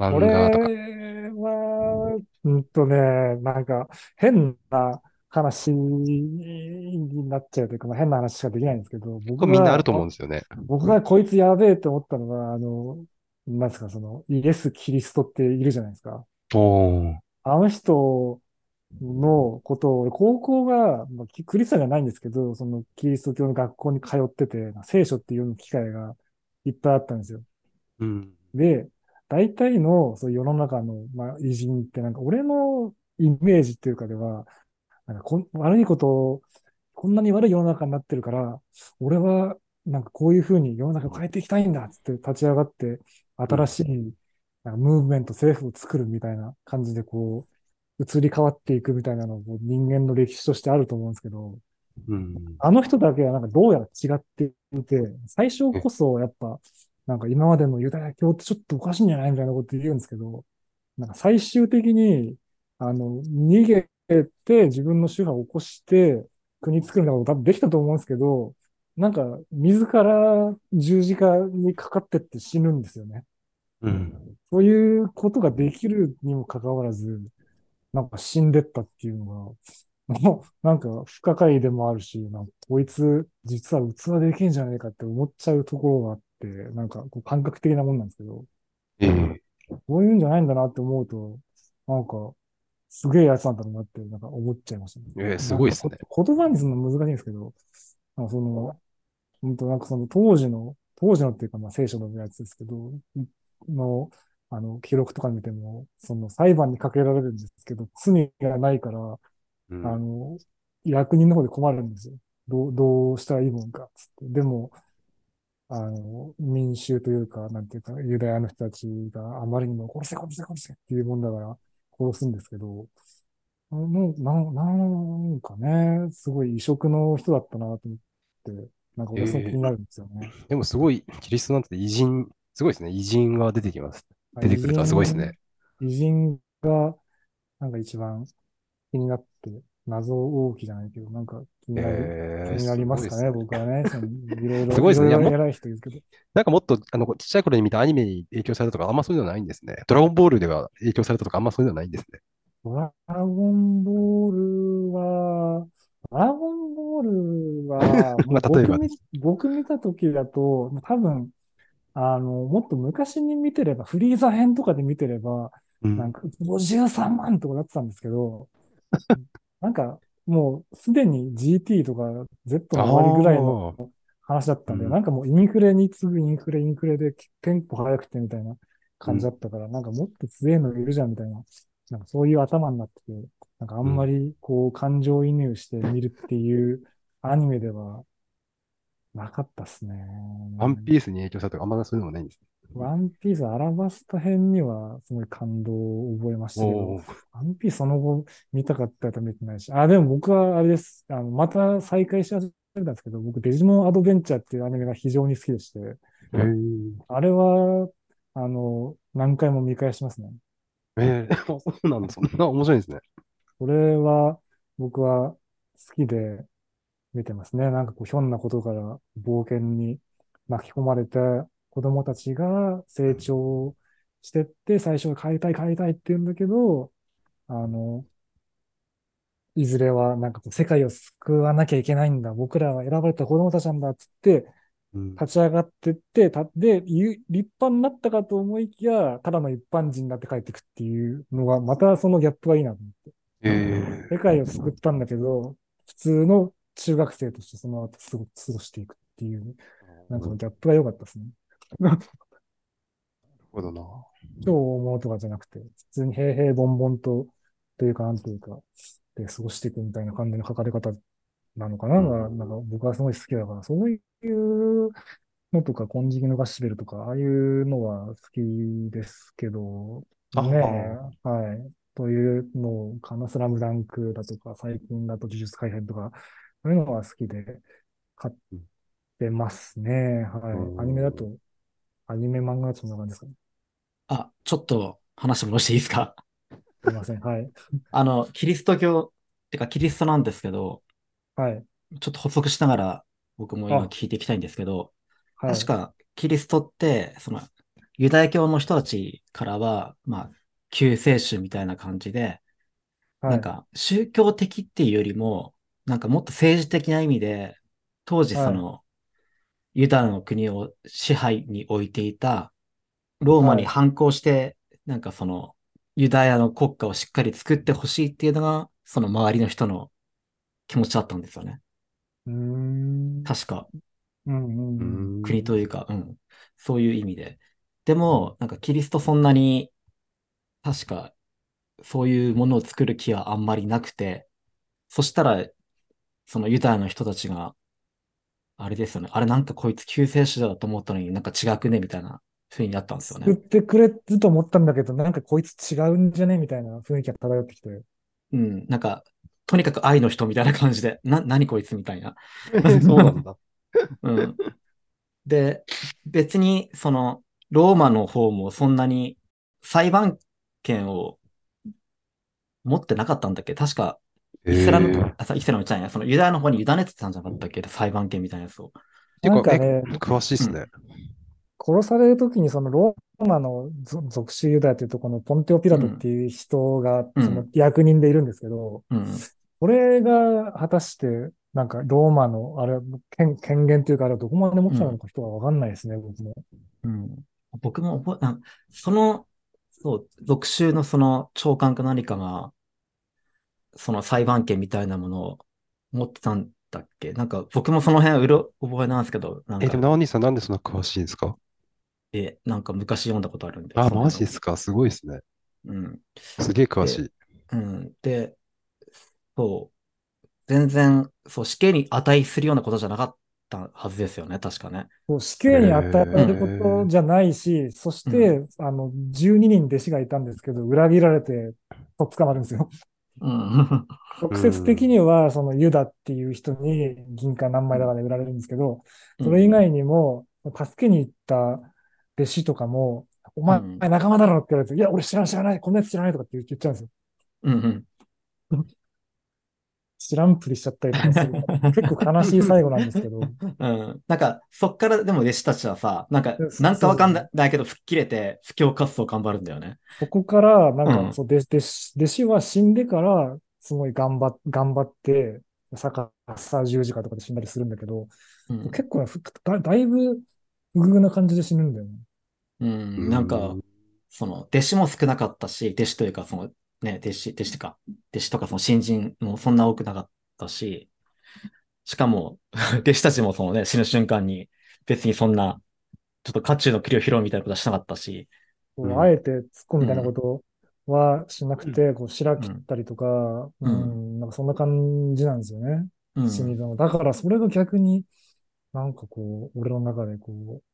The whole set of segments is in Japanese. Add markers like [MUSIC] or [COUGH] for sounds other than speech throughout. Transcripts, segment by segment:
漫俺画とか。は、うんとね、なんか変な話になっちゃうというか、まあ、変な話しかできないんですけど、僕みんなあるが、と思うんですよね。僕がこいつやべえって思ったのが、あの、なんですか、その、イエス・キリストっているじゃないですか。あの人のことを、高校が、まあ、キクリスチャンじゃないんですけど、そのキリスト教の学校に通ってて、聖書っていう機会がいっぱいあったんですよ。うん。で、大体のそう世の中の、まあ、偉人ってなんか俺のイメージっていうかでは、なんかこん悪いことを、こんなに悪い世の中になってるから、俺はなんかこういうふうに世の中を変えていきたいんだっつって立ち上がって、新しいなんかムーブメント、政府を作るみたいな感じでこう、移り変わっていくみたいなのも人間の歴史としてあると思うんですけど、うん。あの人だけはなんかどうやら違っていて、最初こそやっぱ、なんか今までのユダヤ教ってちょっとおかしいんじゃないみたいなこと言うんですけど、なんか最終的に、あの、逃げて自分の宗派を起こして国作るみたいなこと多分できたと思うんですけど、なんか自ら十字架にかかってって死ぬんですよね。うん。そういうことができるにもかかわらず、なんか死んでったっていうのが、も [LAUGHS] うなんか不可解でもあるし、なんかこいつ実は器できんじゃないかって思っちゃうところがあって、なんかこう感覚的なもんなんですけど、ええそういうんじゃないんだなって思うと、なんかすげえやつなんだろうなってなんか思っちゃいましたね。ええすごいですね。言葉にするの難しいんですけど、なんかその、本当なんかその当時の、当時のっていうかまあ聖書のやつですけど、の、あの、記録とか見ても、その裁判にかけられるんですけど、罪がないから、うんあの、役人の方で困るんですよ。どう、どうしたらいいもんか、つって。でも、あの、民衆というか、なんていうか、ユダヤの人たちがあまりにも殺せ殺せ殺せっていうもんだから殺すんですけど、あの、なん、なんかね、すごい異色の人だったなと思って、なんか俺そう気になるんですよね。でもすごい、キリストなんて偉人、すごいですね。偉人が出てきます。あ出てくるとはすごいですね。偉人が、なんか一番気になって、謎多きじゃないけど、なんか気になる、ええ気になりますかね、すごいですね僕はね。いろいろ、すごいですねい偉い人いるけど。なんかもっと、あの、ちっちゃい頃に見たアニメに影響されたとか、あんまそういうのはないんですね。ドラゴンボールでは影響されたとか、あんまそういうのはないんですね。ドラゴンボールは、ドラゴンボールは、[LAUGHS] まあ例えば僕見、僕見た時だと、多分、あの、もっと昔に見てれば、フリーザ編とかで見てれば、うんなんか53万とかなってたんですけど、なんかもうすでに GT とか Z の終わりぐらいの話だったんで、うん。なんかもうインフレに次ぐインフレ、インフレでテンポ早くてみたいな感じだったから、なんかもっと強いのいるじゃんみたいな、なんかそういう頭になってて、なんかあんまりこう感情移入して見るっていうアニメではなかったっすね。ワンピースに影響されたとか、あんまそういうのもないんですね。ワンピースアラバスタ編にはすごい感動を覚えましたけど、ワンピースその後見たかったら見てないし。あ、でも僕はあれです。あの、また再開し始めたんですけど、僕デジモンアドベンチャーっていうアニメが非常に好きでして、えーあれは、あの、何回も見返しますね。えー、[LAUGHS] そうなんだ。そんな面白いんですね。これは僕は好きで見てますね。なんかこう、ひょんなことから冒険に巻き込まれた子供たちが成長してって、最初は帰りたい帰りたいって言うんだけど、あの、いずれはなんかこう世界を救わなきゃいけないんだ。僕らは選ばれた子供たちなんだっつって、うん立ち上がってって、たで、ゆ立派になったかと思いきや、ただの一般人になって帰ってくっていうのが、またそのギャップがいいなと思って。え世界を救ったんだけど、普通の中学生としてその後過ご過ごしていくっていう、ー、なんかなるギャップが良かったですね。ほどな。超大物とかじゃなくて、普通に平々凡々と、というか、なんというか、で過ごしていくみたいな感じの書かれ方なのかな、うんがなんか僕はすごい好きだから、そういうのとか、金色のガッシュベルとか、ああいうのは好きですけど、あねえ、はい。というのかな、スラムダンクだとか、最近だと呪術廻戦とか、そういうのは好きで買ってますね。はい。うんアニメだと、アニメ漫画だとそんな感じですかね。あ、ちょっと話戻していいですか？すいません。はい。[LAUGHS] あの、キリスト教、ってかキリストなんですけど、はい。ちょっと補足しながら僕も今あ聞いていきたいんですけど、はい。確かキリストって、その、ユダヤ教の人たちからは、まあ、救世主みたいな感じで、はい。なんか宗教的っていうよりも、なんかもっと政治的な意味で、当時その、ユダヤの国を支配に置いていたローマにはい反抗して、なんかその、ユダヤの国家をしっかり作ってほしいっていうのが、その周りの人の気持ちだったんですよね。うーん。確か、うんうんううん。ん国というか、うん。そういう意味で。でも、なんかキリストそんなに、確か、そういうものを作る気はあんまりなくて、そしたら、そのユダヤの人たちが、あれですよね。あれなんかこいつ救世主だと思ったのになんか違くねみたいな風になったんですよ作っね。てくれると思ったんだけど、なんかこいつ違うんじゃねみたいな雰囲気が漂ってきて。うん。なんか、とにかく愛の人みたいな感じで、な、何こいつみたいな。[LAUGHS] そうなんだ。うん。で、別に、その、ローマの方もそんなに裁判権を持ってなかったんだっけ？確か、イスラム、えーあ、さイスラムじゃないや、そのユダヤの方に委ねてたんじゃなかったっけ裁判権みたいなやつを。なんかねえ、詳しいですね。殺されるときにそのローマのぞ属州ユダヤというところのポンテオ・ピラトっていう人がうんその役人でいるんですけど、うん。これが果たしてなんかローマのあれ権、権限というかあれはどこまで持ってたのか人はわかんないですね、僕も。うん。僕も覚その、そう、属州のその長官か何かが、その裁判権みたいなものを持ってたんだっけ？なんか僕もその辺うろ覚えなんですけど、なんえ、でも、か、ナオニさんなんでそんな詳しいんですか？え、なんか昔読んだことあるんで。あ、マジですか？すごいですね。うん。すげえ詳しい。うん。で、そう。全然、そう、死刑に値するようなことじゃなかったはずですよね、確かね。そう死刑に与えることじゃないし、そして、あの、12人弟子がいたんですけど、裏切られて、とっ捕まるんですよ。うん。[LAUGHS] 直接的には、そのユダっていう人に銀貨何枚だかで売られるんですけど、それ以外にも、助けに行った弟子とかも、お前、うん仲間だろって言われて、いや、俺知らない知らない、こんなやつ知らないとかって言っちゃうんですよ。うんうん。知らんぷりしちゃったりとかする。[LAUGHS] 結構悲しい最後なんですけど、うん。なんか、そっからでも弟子たちはさ、なんかなんかわかんないけど、吹っ切れて、布教活動頑張るんだよね。そこから、なんうんか、そう、弟子弟子は死んでから、すごい頑張っ、頑張って、逆さ十字架とかで死んだりするんだけど、うん。結構だ、だいぶ、不遇な感じで死ぬんだよね。うん。なんか、その、弟子も少なかったし、弟子というか、その、ね、弟子、弟子とか、弟子とか、その新人もそんな多くなかったし、しかも、[LAUGHS] 弟子たちもそのね、死ぬ瞬間に、別にそんな、ちょっと甲冑の栗を拾うみたいなことはしなかったし、こううんあえて突っ込むみたいなことはしなくて、こう、白切ったりとか、ううんん、なんかそんな感じなんですよね。うん。死にの。だからそれが逆に、なんかこう、俺の中でこう、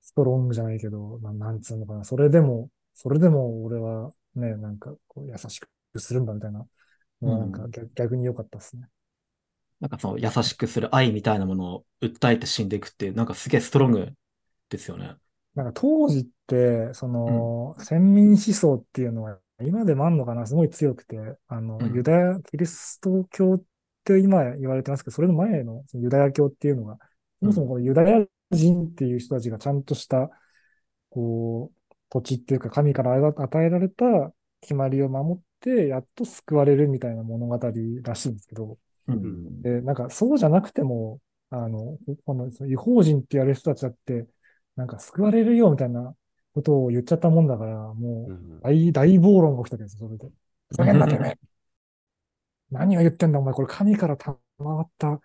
ストロングじゃないけど、ななんつうのかな。それでも、それでも俺はね、なんかこう優しくするんだみたいな。のはなんかうん逆逆に良かったですね。なんかその優しくする愛みたいなものを訴えて死んでいくってなんかすげえストロングですよね。なんか当時って、その、先民思想っていうのは、今でもあんのかな、すごい強くて、あの、うん。ユダヤ、キリスト教って今言われてますけど、それの前のユダヤ教っていうのが、そもそもこのユダヤ人っていう人たちがちゃんとした、こう、土地っていうか神から与えられた決まりを守って、やっと救われるみたいな物語らしいんですけど、うん。で、なんかそうじゃなくても、あの、このその違法人って言われる人たちだって、なんか救われるよみたいなことを言っちゃったもんだから、もううん大、大暴論が起きたわけですよ、それで。ふざけんなてめえ。何を言ってんだ、お前。これ神から賜った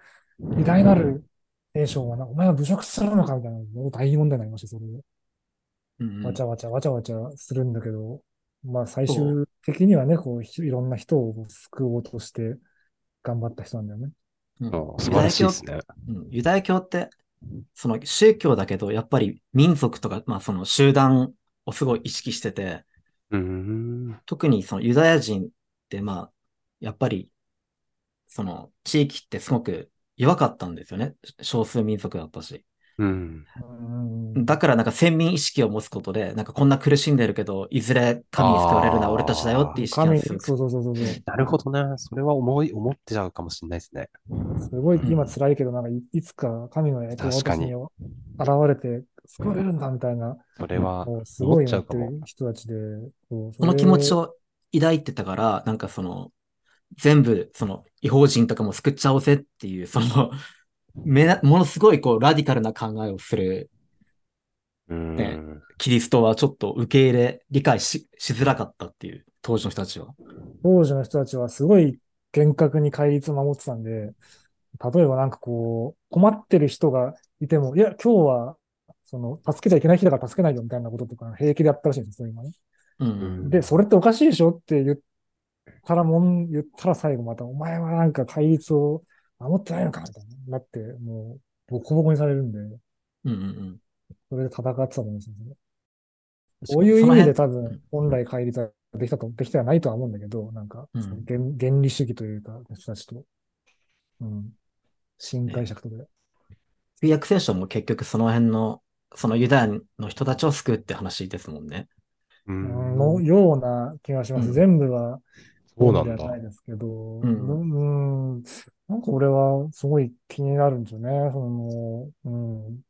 偉大なる聖書をな、お前は侮辱するのかみたいな、大問題になりました、それで。うんわちゃわちゃわちゃわちゃするんだけど、まあ最そ終的にはね、こう、ひいろんな人を救おうとして頑張った人なんだよね。うんあ素晴らしいですね。うんユダヤ教って、その宗教だけど、やっぱり民族とか、まあその集団をすごい意識してて、うーん。特にそのユダヤ人って、まあ、やっぱり、その地域ってすごく弱かったんですよね。少数民族だったし。うん。うんだからなんか先民意識を持つことで、なんかこんな苦しんでるけど、いずれ神に救われるのは俺たちだよっていう意識が神、強くそうそうそうそう。なるほどな。それは思い、思ってちゃうかもしれないですね。すごい今辛いけど、なんかいいつか神の役が確かに私に現れて救われるんだみたいな、それはすごいなって思っちゃうかも。る人たちで、そうその気持ちを、を抱いてたから、なんかその、全部、その、違法人とかも救っちゃおうぜっていう、その、めな、ものすごいこう、ラディカルな考えをするうーん。キリストはちょっと受け入れ、理解し、しづらかったっていう、当時の人たちは。当時の人たちはすごい厳格に戒律を守ってたんで、例えばなんかこう、困ってる人がいても、いや、今日は、その、助けちゃいけない日だから助けないよみたいなこととか平気でやったらしいんですよ、今ね。うんうんで、それっておかしいでしょって言ったらもん、言ったら最後また、お前はなんか戒律を守ってないのかみたいになって、もう、ボコボコにされるんで、うんうんうん。それで戦ってたと思うんですよね。そそういう意味で多う分ん、本来戒律はできたと、できてはないとは思うんだけど、なんか、うん原原理主義というか、人たちと、うん、新解釈とかで。旧約聖書も結局その辺の、そのユダヤの人たちを救うって話ですもんね。ううんん。のような気がします。うん全部は、そうなんだではないですけど、うんうん、なんか俺はすごい気になるんですよね。その、うん。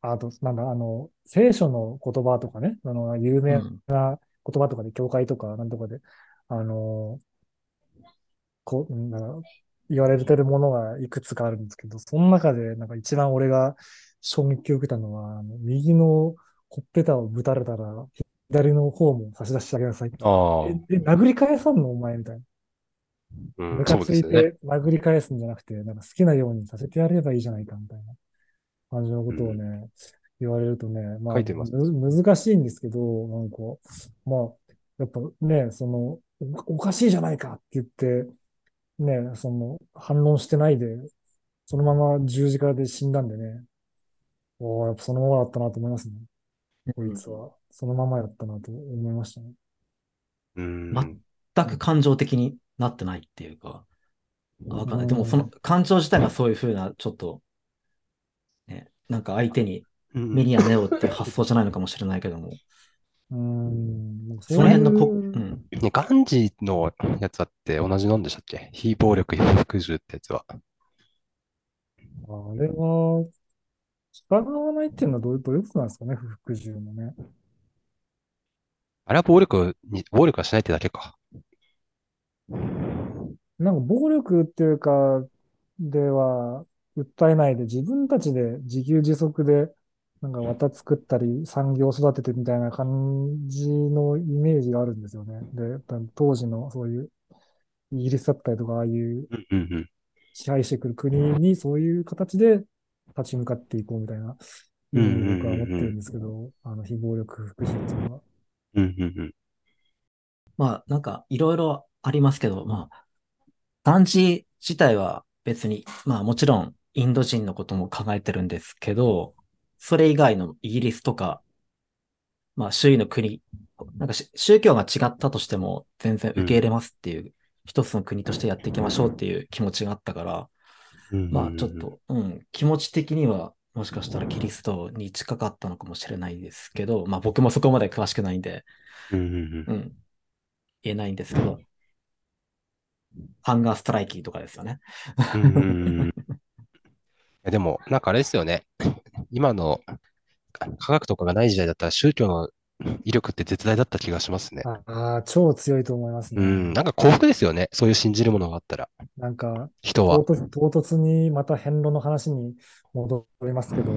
あと、なんだ、あの、聖書の言葉とかね、あの、有名うん。な言葉とかで、教会とか、なんとかで、あの、こう、なんだ言われてるものがいくつかあるんですけど、その中で、なんか一番俺が衝撃を受けたのは、あの右のほっぺたをぶたれたら、左の方も差し出してあげなさい。ああ、え、え、殴り返さんの？お前みたいな。うん、ムカつい。て殴り返すんじゃなくて、なんか好きなようにさせてやればいいじゃないか、みたいな感じのことをね、言われるとね、まあ、難しいんですけど、なんか、まあ、やっぱね、その、おおかしいじゃないかって言って、ね、その、反論してないで、そのまま十字架で死んだんでね、おーやっぱそのままだったなと思いますね。こいつは。そのままやったなと思いましたね。うん。ま全く感情的になってないっていうか、わかんない。でもそのうん感情自体がそういうふうな、ちょっと、ね、なんか相手にうん目には目をっていう発想じゃないのかもしれないけども、うーん。その辺のこ、そうん。ね、ガンジーのやつだって同じなんでしたっけ？非暴力、非服従ってやつは。あれは、従わないっていうのはどういう、どういうことなんですかね、不服従もね。あれは暴力に、暴力はしないってだけか。なんか暴力っていうか、では、訴えないで自分たちで自給自足で、なんか綿作ったり産業を育ててみたいな感じのイメージがあるんですよね。で、当時のそういうイギリスだったりとか、ああいう。支配してくる国にそういう形で立ち向かっていこうみたいな、僕は思ってるんですけど、あの、非暴力不服従っていうのは。うんうんうん。まあ、なんかいろいろありますけど、まあ、ガンジー自体は別に、まあもちろんインド人のことも考えてるんですけど、それ以外のイギリスとか、まあ周囲の国、なんかし宗教が違ったとしても全然受け入れますっていう、一つの国としてやっていきましょうっていう気持ちがあったから、まあちょっと、うん、気持ち的にはもしかしたらキリストに近かったのかもしれないですけど、まあ僕もそこまで詳しくないんで、うんうんうんうん、言えないんですけど、ハンガーストライキとかですよね。でも、なんかあれですよね。今の科学とかがない時代だったら宗教の [LAUGHS] 威力って絶大だった気がしますね。ああ、超強いと思いますね。うん、なんか幸福ですよね。そういう信じるものがあったら、なんか、人は。唐突にまた変路の話に戻りますけど、